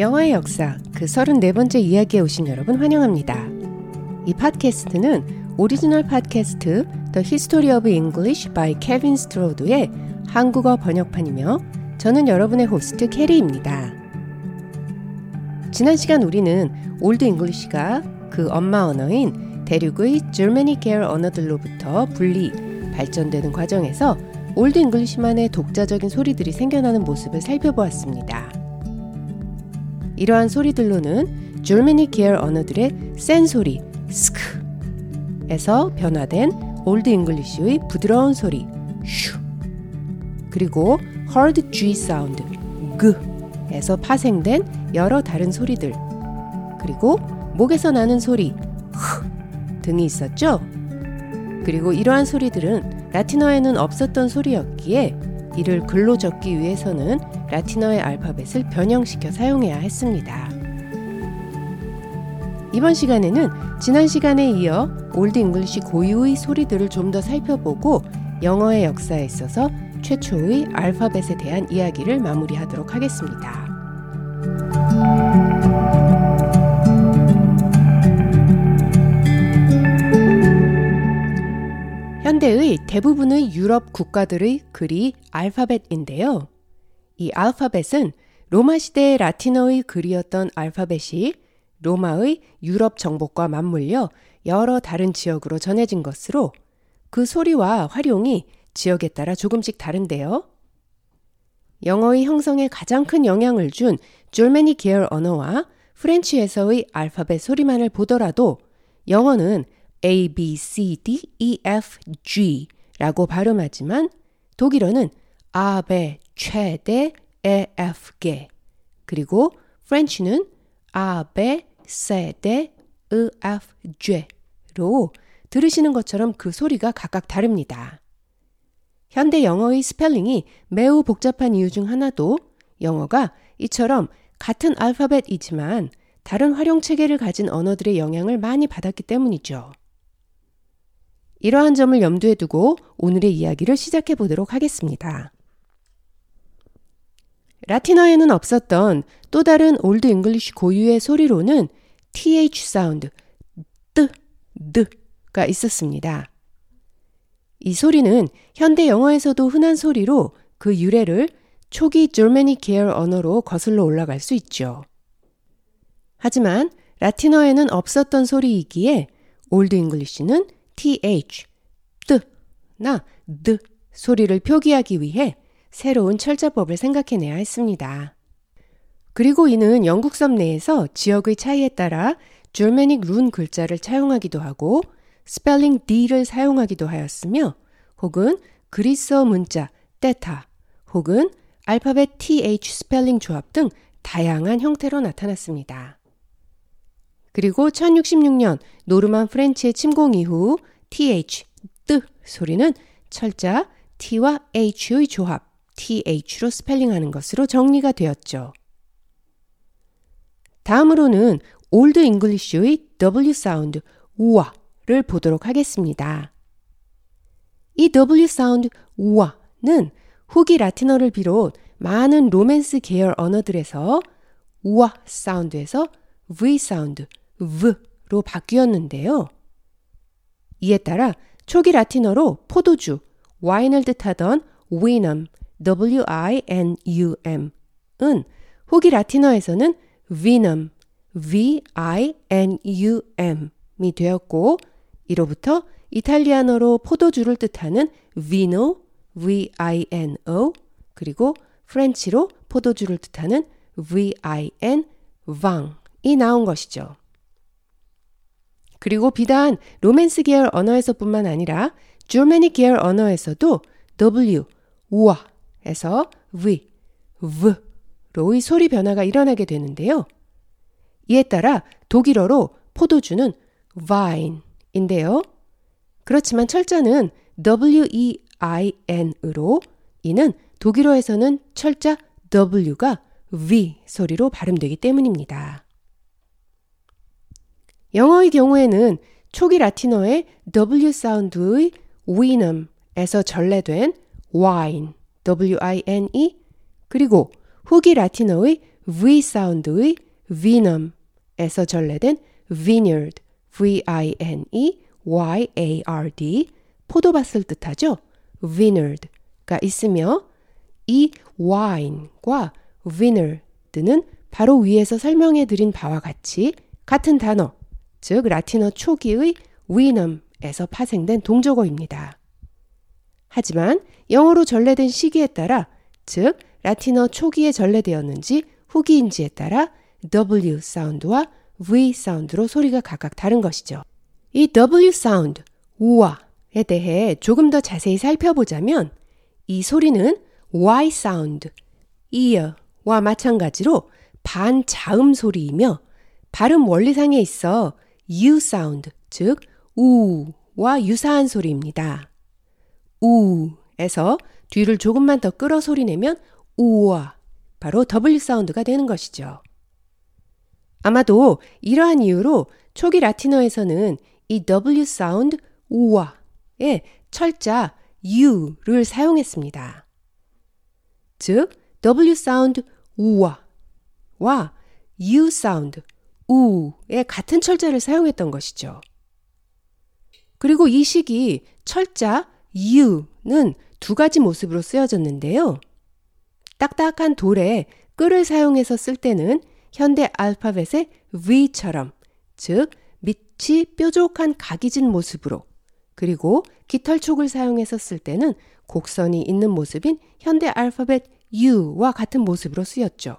영어의 역사 그 34번째 이야기에 오신 여러분 환영합니다. 이 팟캐스트는 오리지널 팟캐스트 The History of English by Kevin Stroud의 한국어 번역판이며 저는 여러분의 호스트 캐리입니다. 지난 시간 우리는 Old English가 그 엄마 언어인 대륙의 Germanic 계열 언어들로부터 분리, 발전되는 과정에서 Old English만의 독자적인 소리들이 생겨나는 모습을 살펴보았습니다. 이러한 소리들로는 Germanic 계열 언어들의 센 소리 스크에서 변화된 Old English의 부드러운 소리 슈 그리고 hard G sound 그에서 파생된 여러 다른 소리들 그리고 목에서 나는 소리 흐 등이 있었죠. 그리고 이러한 소리들은 라틴어에는 없었던 소리였기에 이를 글로 적기 위해서는 라틴어의 알파벳을 변형시켜 사용해야 했습니다. 이번 시간에는 지난 시간에 이어 Old English 고유의 소리들을 좀 더 살펴보고 영어의 역사에 있어서 최초의 알파벳에 대한 이야기를 마무리하도록 하겠습니다. 현대의 대부분의 유럽 국가들의 글이 알파벳인데요. 이 알파벳은 로마 시대의 라틴어의 글이었던 알파벳이 로마의 유럽 정복과 맞물려 여러 다른 지역으로 전해진 것으로 그 소리와 활용이 지역에 따라 조금씩 다른데요. 영어의 형성에 가장 큰 영향을 준 Germanic 계열 언어와 French에서의 알파벳 소리만을 보더라도 영어는 A, B, C, D, E, F, G 라고 발음하지만 독일어는 아, 베, 최대, 에, F, 게 그리고 French는 아, 베, 세, 데, 으, F, 쥐로 들으시는 것처럼 그 소리가 각각 다릅니다. 현대 영어의 스펠링이 매우 복잡한 이유 중 하나도 영어가 이처럼 같은 알파벳이지만 다른 활용 체계를 가진 언어들의 영향을 많이 받았기 때문이죠. 이러한 점을 염두에 두고 오늘의 이야기를 시작해 보도록 하겠습니다. 라틴어에는 없었던 또 다른 Old English 고유의 소리로는 th sound, 뜨, 드가 있었습니다. 이 소리는 현대 영어에서도 흔한 소리로 그 유래를 초기 Germanic 계열 언어로 거슬러 올라갈 수 있죠. 하지만 라틴어에는 없었던 소리이기에 Old English는 th, 뜨 나 드 소리를 표기하기 위해 새로운 철자법을 생각해내야 했습니다. 그리고 이는 영국 섬 내에서 지역의 차이에 따라 Germanic 룬 글자를 차용하기도 하고 스펠링 D를 사용하기도 하였으며 혹은 그리스어 문자 테타 혹은 알파벳 TH 스펠링 조합 등 다양한 형태로 나타났습니다. 그리고 1066년 Norman French의 침공 이후 th, 뜨 소리는 철자 t와 h의 조합 th로 스펠링하는 것으로 정리가 되었죠. 다음으로는 Old English의 w 사운드 우와를 보도록 하겠습니다. 이 w 사운드 우와는 후기 라틴어를 비롯 많은 로맨스 계열 언어들에서 우와 사운드에서 v 사운드 v로 바뀌었는데요. 이에 따라 초기 라틴어로 포도주, 와인을 뜻하던 winum, w-i-n-u-m은 후기 라틴어에서는 vinum, v-i-n-u-m이 되었고 이로부터 이탈리아어로 포도주를 뜻하는 vino, v-i-n-o 그리고 French로 포도주를 뜻하는 v-i-n, vin이 나온 것이죠. 그리고 비단 로맨스 계열 언어에서뿐만 아니라 Germanic 계열 언어에서도 W, 우와에서 V, V로 의 소리 변화가 일어나게 되는데요. 이에 따라 독일어로 포도주는 vine인데요. 그렇지만 철자는 W-E-I-N으로 이는 독일어에서는 철자 W가 V 소리로 발음되기 때문입니다. 영어의 경우에는 초기 라틴어의 W 사운드의 winum에서 전래된 wine, w-i-n-e, 그리고 후기 라틴어의 V 사운드의 venom에서 전래된 vineyard, V-I-N-E-Y-A-R-D, 포도밭을 뜻하죠. vineyard가 있으며 이 wine과 vineyard는 바로 위에서 설명해 드린 바와 같이 같은 단어, 즉 라틴어 초기의 vinum에서 파생된 동족어입니다. 하지만 영어로 전래된 시기에 따라 즉 라틴어 초기에 전래되었는지 후기인지에 따라 W 사운드와 V 사운드로 소리가 각각 다른 것이죠. 이 W 사운드, 우와에 대해 조금 더 자세히 살펴보자면 이 소리는 Y 사운드, ear와 마찬가지로 반자음 소리이며 발음 원리상에 있어 U 사운드, 즉 우와 유사한 소리입니다. 우에서 뒤를 조금만 더 끌어 소리내면 우와 바로 W 사운드가 되는 것이죠. 아마도 이러한 이유로 초기 라틴어에서는 이 W 사운드 우와의 철자 U를 사용했습니다. 즉 W 사운드 우와와 U 사운드 우의 같은 철자를 사용했던 것이죠. 그리고 이 시기 철자 U는 두 가지 모습으로 쓰여졌는데요. 딱딱한 돌에 끌을 사용해서 쓸 때는 현대 알파벳의 V처럼, 즉 밑이 뾰족한 각이 진 모습으로, 그리고 깃털촉을 사용해서 쓸 때는 곡선이 있는 모습인 현대 알파벳 U와 같은 모습으로 쓰였죠.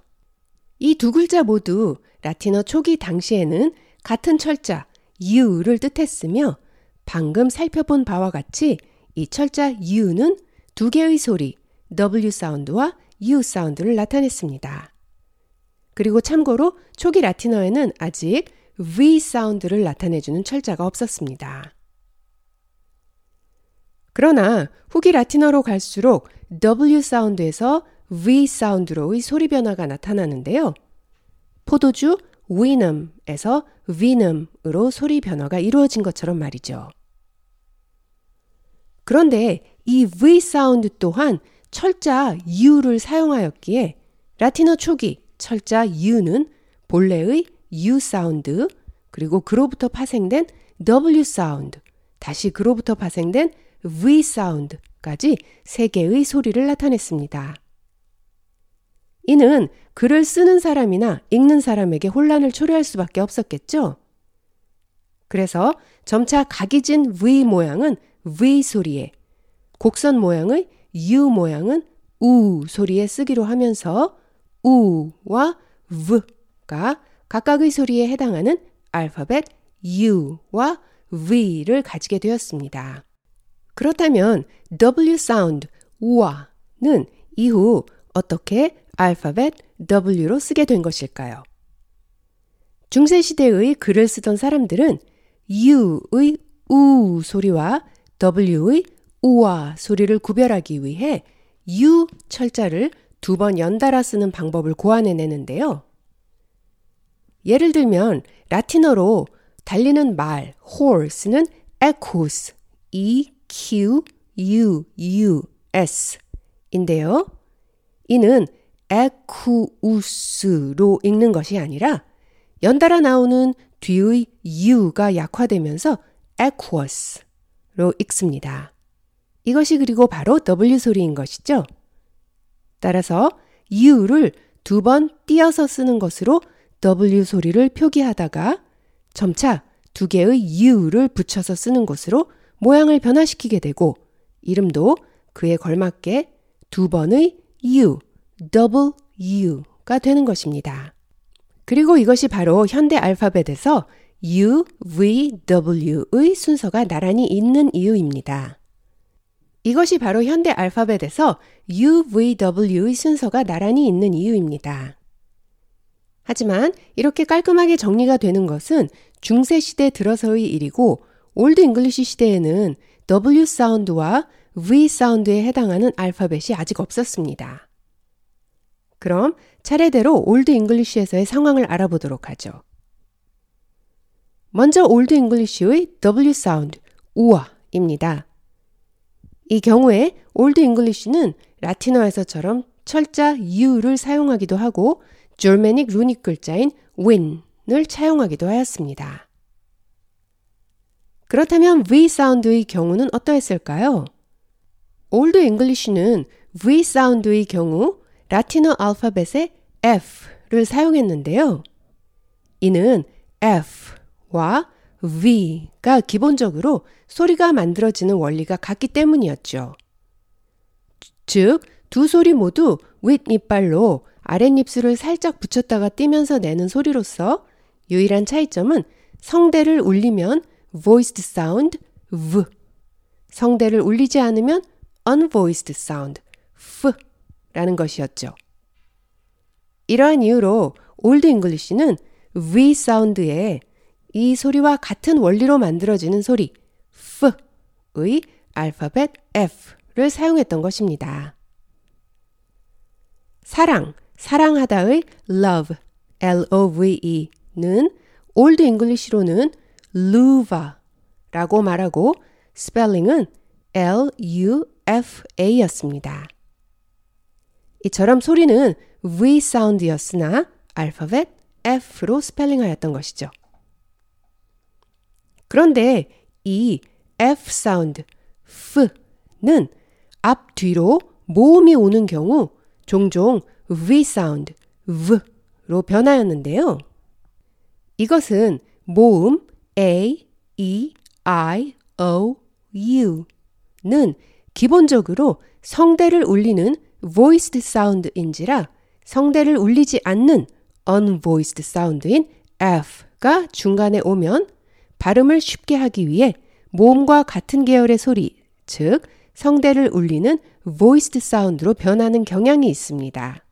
이 두 글자 모두 라틴어 초기 당시에는 같은 철자 U를 뜻했으며 방금 살펴본 바와 같이 이 철자 U는 두 개의 소리 W 사운드와 U 사운드를 나타냈습니다. 그리고 참고로 초기 라틴어에는 아직 V 사운드를 나타내주는 철자가 없었습니다. 그러나 후기 라틴어로 갈수록 W 사운드에서 V 사운드로의 소리 변화가 나타나는데요. 포도주 winum에서 vinum으로 소리 변화가 이루어진 것처럼 말이죠. 그런데 이 V 사운드 또한 철자 U를 사용하였기에 라틴어 초기 철자 U는 본래의 U 사운드 그리고 그로부터 파생된 W 사운드 다시 그로부터 파생된 V 사운드까지 세 개의 소리를 나타냈습니다. 이는 글을 쓰는 사람이나 읽는 사람에게 혼란을 초래할 수밖에 없었겠죠. 그래서 점차 각이진 V 모양은 V 소리에, 곡선 모양의 U 모양은 우 소리에 쓰기로 하면서 우와 V가 각각의 소리에 해당하는 알파벳 U와 V를 가지게 되었습니다. 그렇다면 W 사운드 우와는 이후 어떻게 알파벳 W로 쓰게 된 것일까요? 중세시대의 글을 쓰던 사람들은 U의 우 소리와 W의 우와 소리를 구별하기 위해 U 철자를 두 번 연달아 쓰는 방법을 고안해내는데요. 예를 들면 라틴어로 달리는 말 horse는 equus, e q u u s 인데요. 이는 에쿠우스로 읽는 것이 아니라 연달아 나오는 뒤의 u가 약화되면서 에쿠어스로 읽습니다. 이것이 그리고 바로 W 소리인 것이죠. 따라서 u를 두 번 띄어서 쓰는 것으로 W 소리를 표기하다가 점차 두 개의 u를 붙여서 쓰는 것으로 모양을 변화시키게 되고 이름도 그에 걸맞게 두 번의 u, u가 되는 것입니다. 그리고 이것이 바로 현대 알파벳에서 U, V, W의 순서가 나란히 있는 이유입니다. 이것이 바로 현대 알파벳에서 U, V, W의 순서가 나란히 있는 이유입니다. 하지만 이렇게 깔끔하게 정리가 되는 것은 중세 시대 들어서의 일이고 Old English 시대에는 W 사운드와 V 사운드에 해당하는 알파벳이 아직 없었습니다. 그럼 차례대로 Old English에서의 상황을 알아보도록 하죠. 먼저 Old English의 W 사운드, 우와입니다. 이 경우에 Old English는 라틴어에서처럼 철자 U를 사용하기도 하고 Germanic runic 글자인 wynn을 차용하기도 하였습니다. 그렇다면 V 사운드의 경우는 어떠했을까요? Old English는 V 사운드의 경우 라틴어 알파벳의 F를 사용했는데요. 이는 F와 V가 기본적으로 소리가 만들어지는 원리가 같기 때문이었죠. 즉, 두 소리 모두 윗니빨로 아랫입술을 살짝 붙였다가 띄면서 내는 소리로서 유일한 차이점은 성대를 울리면 voiced sound v, 성대를 울리지 않으면 unvoiced sound 라는 것이었죠. 이러한 이유로 Old English는 v 사운드에 이 소리와 같은 원리로 만들어지는 소리 f의 알파벳 f를 사용했던 것입니다. 사랑, 사랑하다의 love, L-O-V-E는 Old English로는 luva라고 말하고 스펠링은 L-U-F-A였습니다. 이처럼 소리는 V 사운드였으나 알파벳 F로 스펠링하였던 것이죠. 그런데 이 F 사운드, F는 앞 뒤로 모음이 오는 경우 종종 V 사운드, V로 변하였는데요. 이것은 모음 A, E, I, O, U는 기본적으로 성대를 울리는 voiced sound인지라 성대를 울리지 않는 unvoiced sound인 F가 중간에 오면 발음을 쉽게 하기 위해 모음과 같은 계열의 소리, 즉 성대를 울리는 voiced sound로 변하는 경향이 있습니다.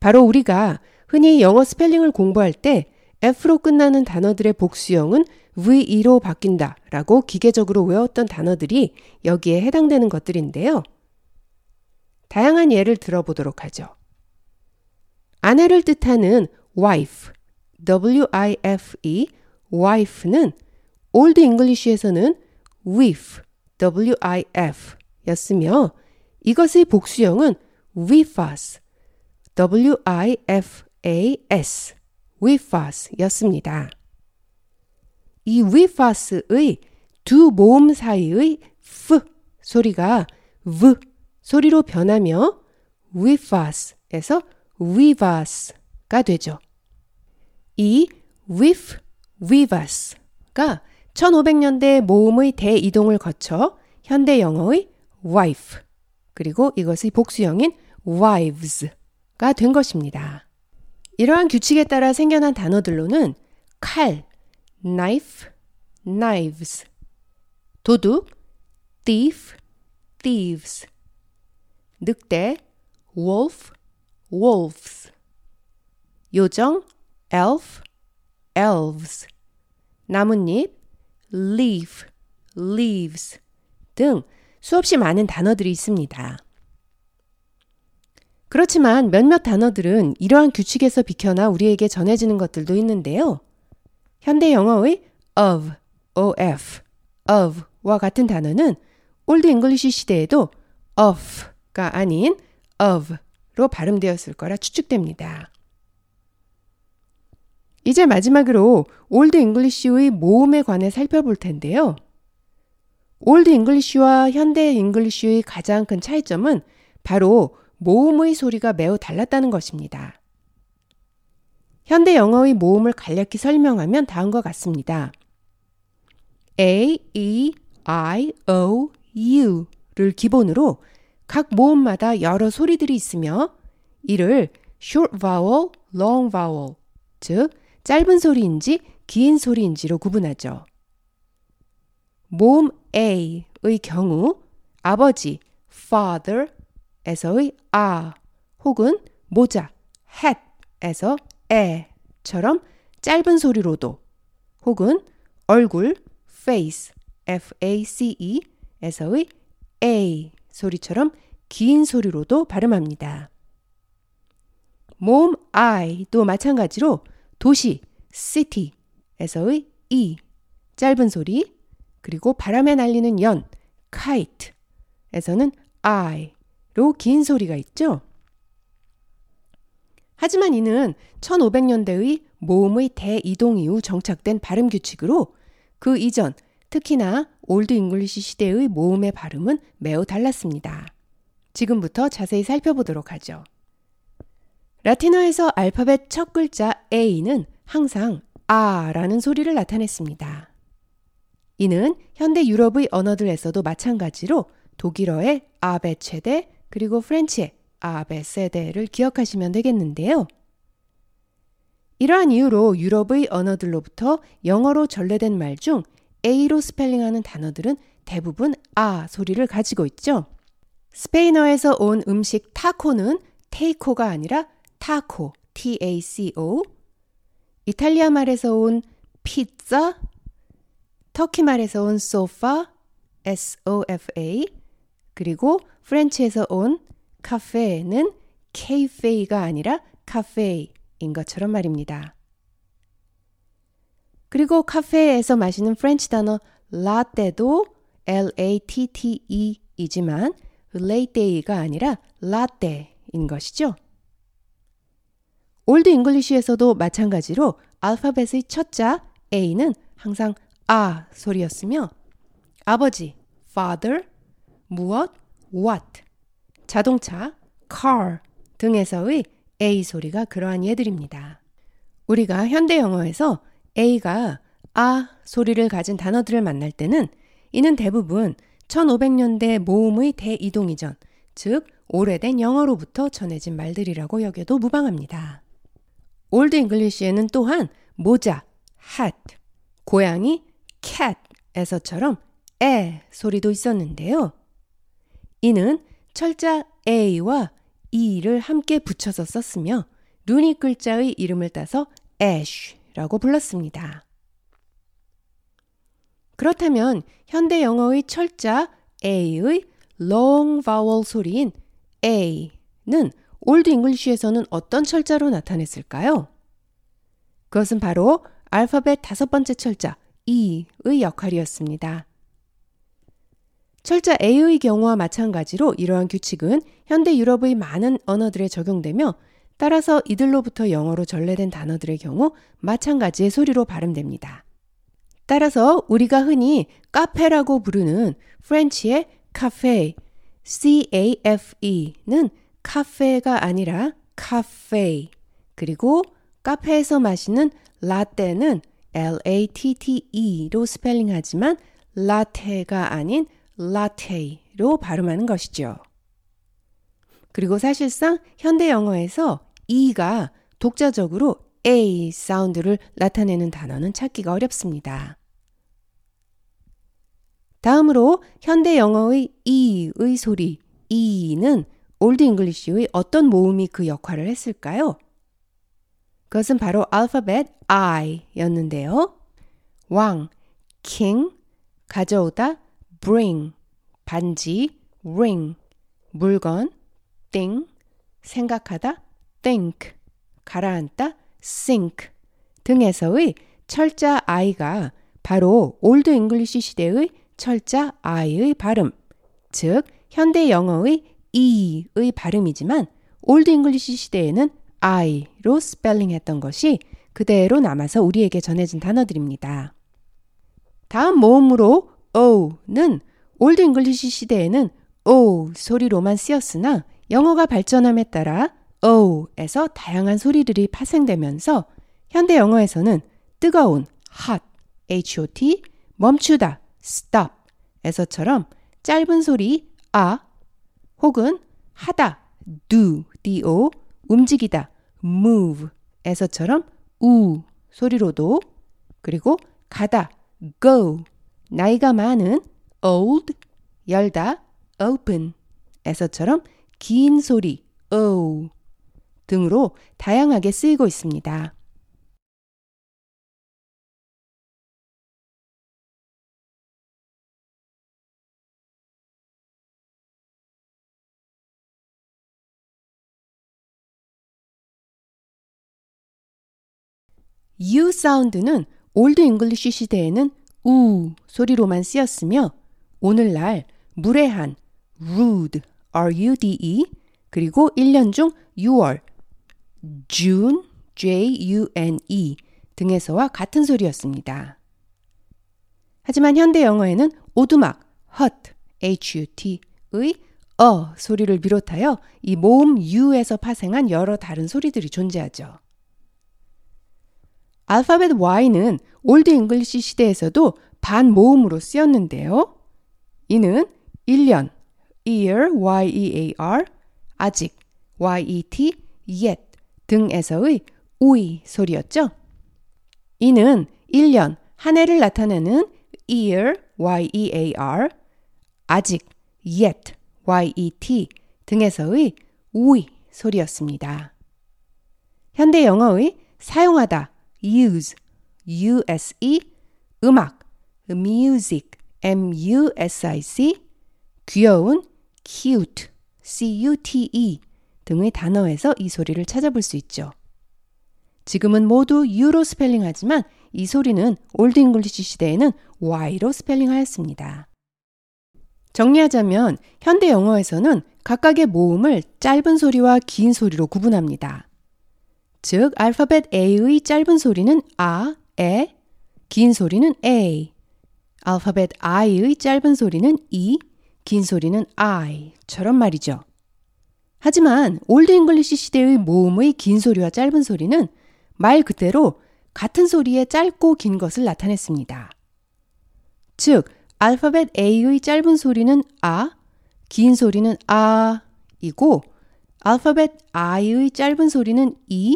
바로 우리가 흔히 영어 스펠링을 공부할 때 F로 끝나는 단어들의 복수형은 VE로 바뀐다 라고 기계적으로 외웠던 단어들이 여기에 해당되는 것들인데요. 다양한 예를 들어보도록 하죠. 아내를 뜻하는 wife, W-I-F-E, wife는 Old English에서는 wif, W-I-F 였으며 이것의 복수형은 wifas, W-I-F-A-S, wifas 였습니다. 이 wifas의 두 모음 사이의 f 소리가 v 소리로 변하며 wifas에서 weavas가 되죠. 이 with, weavas가 1500년대 모음의 대이동을 거쳐 현대 영어의 wife 그리고 이것의 복수형인 wives가 된 것입니다. 이러한 규칙에 따라 생겨난 단어들로는 칼, knife, knives, 도둑, thief, thieves, 늑대, wolf, wolves, 요정, elf, elves, 나뭇잎, leaf, leaves 등 수없이 많은 단어들이 있습니다. 그렇지만 몇몇 단어들은 이러한 규칙에서 비켜나 우리에게 전해지는 것들도 있는데요. 현대 영어의 of, of, of와 같은 단어는 Old English 시대에도 of 가 아닌 of로 발음되었을 거라 추측됩니다. 이제 마지막으로 Old English의 모음에 관해 살펴볼 텐데요. Old English와 현대 English의 가장 큰 차이점은 바로 모음의 소리가 매우 달랐다는 것입니다. 현대 영어의 모음을 간략히 설명하면 다음과 같습니다. A, E, I, O, U를 기본으로 각 모음마다 여러 소리들이 있으며 이를 short vowel, long vowel, 즉 짧은 소리인지 긴 소리인지로 구분하죠. 모음 A의 경우 아버지 father에서의 아 혹은 모자 hat에서 에처럼 짧은 소리로도 혹은 얼굴 face f-a-c-e에서의 a 소리처럼 긴 소리로도 발음합니다. 모음 i도 마찬가지로 도시 city에서의 e 짧은 소리 그리고 바람에 날리는 연 kite에서는 i로 긴 소리가 있죠. 하지만 이는 1500년대의 모음의 대이동 이후 정착된 발음 규칙으로 그 이전 특히나 Old English 시대의 모음의 발음은 매우 달랐습니다. 지금부터 자세히 살펴보도록 하죠. 라틴어에서 알파벳 첫 글자 A는 항상 아라는 소리를 나타냈습니다. 이는 현대 유럽의 언어들에서도 마찬가지로 독일어의 A B C D 그리고 French의 아베 세대를 기억하시면 되겠는데요. 이러한 이유로 유럽의 언어들로부터 영어로 전래된 말 중 A로 스펠링하는 단어들은 대부분 아 소리를 가지고 있죠. 스페인어에서 온 음식 타코는 테이코가 아니라 타코, T-A-C-O. 이탈리아 말에서 온 피자, 터키 말에서 온 소파, S-O-F-A. 그리고 French에서 온 카페는 케이페이가 아니라 카페인 것처럼 말입니다. 그리고 카페에서 마시는 French 단어 라떼도 L-A-T-T-E이지만 레이테이가 아니라 라떼인 것이죠. Old English에서도 마찬가지로 알파벳의 첫 자 A는 항상 아 소리였으며 아버지 father, 무엇 what, 자동차 car 등에서의 A 소리가 그러한 예들입니다. 우리가 현대 영어에서 A가 아 소리를 가진 단어들을 만날 때는 이는 대부분 1500년대 모음의 대이동 이전, 즉 오래된 영어로부터 전해진 말들이라고 여겨도 무방합니다. Old English에는 또한 모자, hat, 고양이, cat에서처럼 에 소리도 있었는데요. 이는 철자 a와 e를 함께 붙여서 썼으며 runic 글자의 이름을 따서 ash 라고 불렀습니다. 그렇다면 현대 영어의 철자 a의 long vowel 소리인 a는 Old English에서는 어떤 철자로 나타냈을까요? 그것은 바로 알파벳 다섯 번째 철자 E의 역할이었습니다. 철자 A의 경우와 마찬가지로 이러한 규칙은 현대 유럽의 많은 언어들에 적용되며 따라서 이들로부터 영어로 전래된 단어들의 경우 마찬가지의 소리로 발음됩니다. 따라서 우리가 흔히 카페라고 부르는 프렌치의 카페, C-A-F-E는 카페가 아니라 카페, 그리고 카페에서 마시는 라떼는 L-A-T-T-E로 스펠링하지만 라테가 아닌 라테로 발음하는 것이죠. 그리고 사실상 현대 영어에서 E가 독자적으로 A 사운드를 나타내는 단어는 찾기가 어렵습니다. 다음으로 현대 영어의 E의 소리, E는 Old English의 어떤 모음이 그 역할을 했을까요? 그것은 바로 알파벳 I였는데요. 왕, king, 가져오다, bring, 반지, ring, 물건, thing, 생각하다, think, 가라앉다, sink 등에서의 철자 I가 바로 Old English 시대의 철자 I의 발음, 즉 현대 영어의 E의 발음이지만 Old English 시대에는 I로 스펠링했던 것이 그대로 남아서 우리에게 전해진 단어들입니다. 다음 모음으로 O는 Old English 시대에는 O 소리로만 쓰였으나 영어가 발전함에 따라 O에서 다양한 소리들이 파생되면서 현대 영어에서는 뜨거운 hot, H-O-T, 멈추다, stop 에서처럼 짧은 소리 아 혹은 하다, do, do, 움직이다, move 에서처럼 우 소리로도 그리고 가다, go, 나이가 많은 old, 열다, open 에서처럼 긴 소리 o 등으로 다양하게 쓰이고 있습니다. U 사운드는 Old English 시대에는 우 소리로만 쓰였으며 오늘날 무례한 rude, R-U-D-E 그리고 1년 중 6월 June, J-U-N-E 등에서와 같은 소리였습니다. 하지만 현대 영어에는 오두막, hut, H-U-T의 어 소리를 비롯하여 이 모음 U에서 파생한 여러 다른 소리들이 존재하죠. 알파벳 Y는 Old English 시대에서도 반 모음으로 쓰였는데요. 이는 1년, year, y-e-a-r, 아직, y-e-t, yet 등에서의 우이 소리였죠. 이는 1년, 한 해를 나타내는 year, y-e-a-r, 아직, yet, yet 등에서의 우이 소리였습니다. 현대 영어의 사용하다, use, use, 음악, music, music, 귀여운, cute, cute 등의 단어에서 이 소리를 찾아볼 수 있죠. 지금은 모두 U로 스펠링하지만 이 소리는 Old English 시대에는 Y로 스펠링하였습니다. 정리하자면 현대 영어에서는 각각의 모음을 짧은 소리와 긴 소리로 구분합니다. 즉 알파벳 A의 짧은 소리는 아, 에, 긴 소리는 A. 알파벳 I의 짧은 소리는 이, 긴 소리는 아이처럼 말이죠. 하지만 Old English 시대의 모음의 긴 소리와 짧은 소리는 말 그대로 같은 소리의 짧고 긴 것을 나타냈습니다. 즉, 알파벳 A의 짧은 소리는 아, 긴 소리는 아이고, 알파벳 I의 짧은 소리는 이,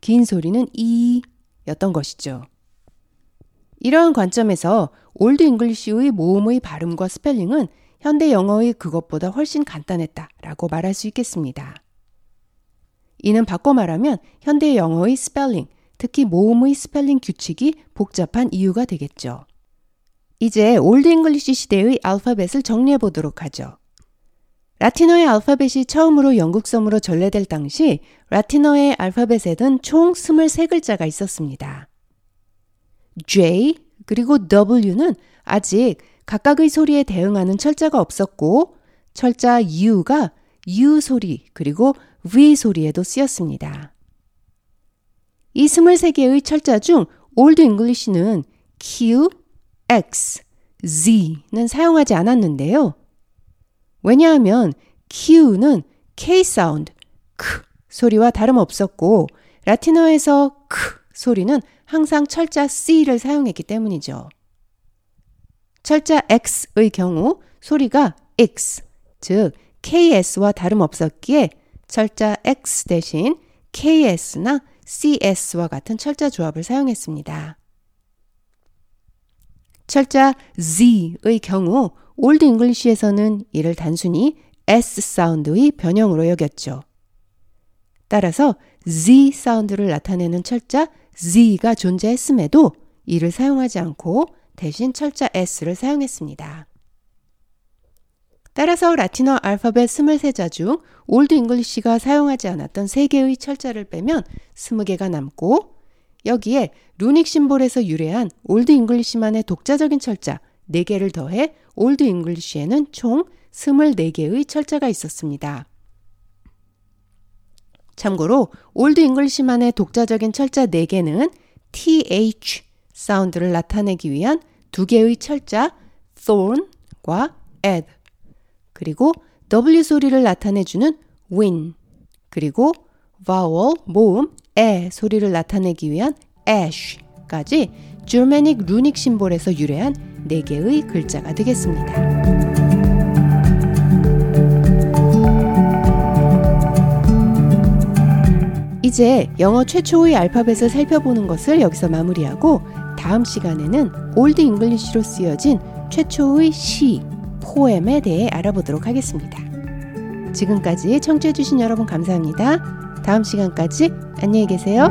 긴 소리는 이 였던 것이죠. 이러한 관점에서 Old English의 모음의 발음과 스펠링은 현대 영어의 그것보다 훨씬 간단했다라고 말할 수 있겠습니다. 이는 바꿔 말하면 현대 영어의 스펠링, 특히 모음의 스펠링 규칙이 복잡한 이유가 되겠죠. 이제 Old English 시대의 알파벳을 정리해 보도록 하죠. 라틴어의 알파벳이 처음으로 영국 섬으로 전래될 당시 라틴어의 알파벳에는 총 23글자가 있었습니다. J 그리고 W는 아직 각각의 소리에 대응하는 철자가 없었고 철자 U가 U 소리 그리고 V 소리에도 쓰였습니다. 이 23개의 철자 중 Old English는 Q, X, Z는 사용하지 않았는데요. 왜냐하면 Q는 K 사운드, 크 소리와 다름없었고 라틴어에서 크 소리는 항상 철자 C를 사용했기 때문이죠. 철자 X의 경우 소리가 X, 즉 KS와 다름없었기에 철자 X 대신 KS나 CS와 같은 철자 조합을 사용했습니다. 철자 Z의 경우 Old English에서는 이를 단순히 S 사운드의 변형으로 여겼죠. 따라서 Z 사운드를 나타내는 철자 Z가 존재했음에도 이를 사용하지 않고 대신 철자 S를 사용했습니다. 따라서 라틴어 알파벳 23자 중 Old English가 사용하지 않았던 3개의 철자를 빼면 20개가 남고 여기에 runic symbol에서 유래한 Old English만의 독자적인 철자 4개를 더해 Old English에는 총 24개의 철자가 있었습니다. 참고로 Old English만의 독자적인 철자 4개는 th 사운드를 나타내기 위한 두 개의 철자 thorn과 eth 그리고 w 소리를 나타내주는 wynn 그리고 vowel 모음 애 소리를 나타내기 위한 ash까지 줄메닉 runic symbol에서 유래한 4개의 글자가 되겠습니다. 이제 영어 최초의 알파벳을 살펴보는 것을 여기서 마무리하고 다음 시간에는 Old English로 쓰여진 최초의 시, 포엠에 대해 알아보도록 하겠습니다. 지금까지 청취해주신 여러분 감사합니다. 다음 시간까지 안녕히 계세요.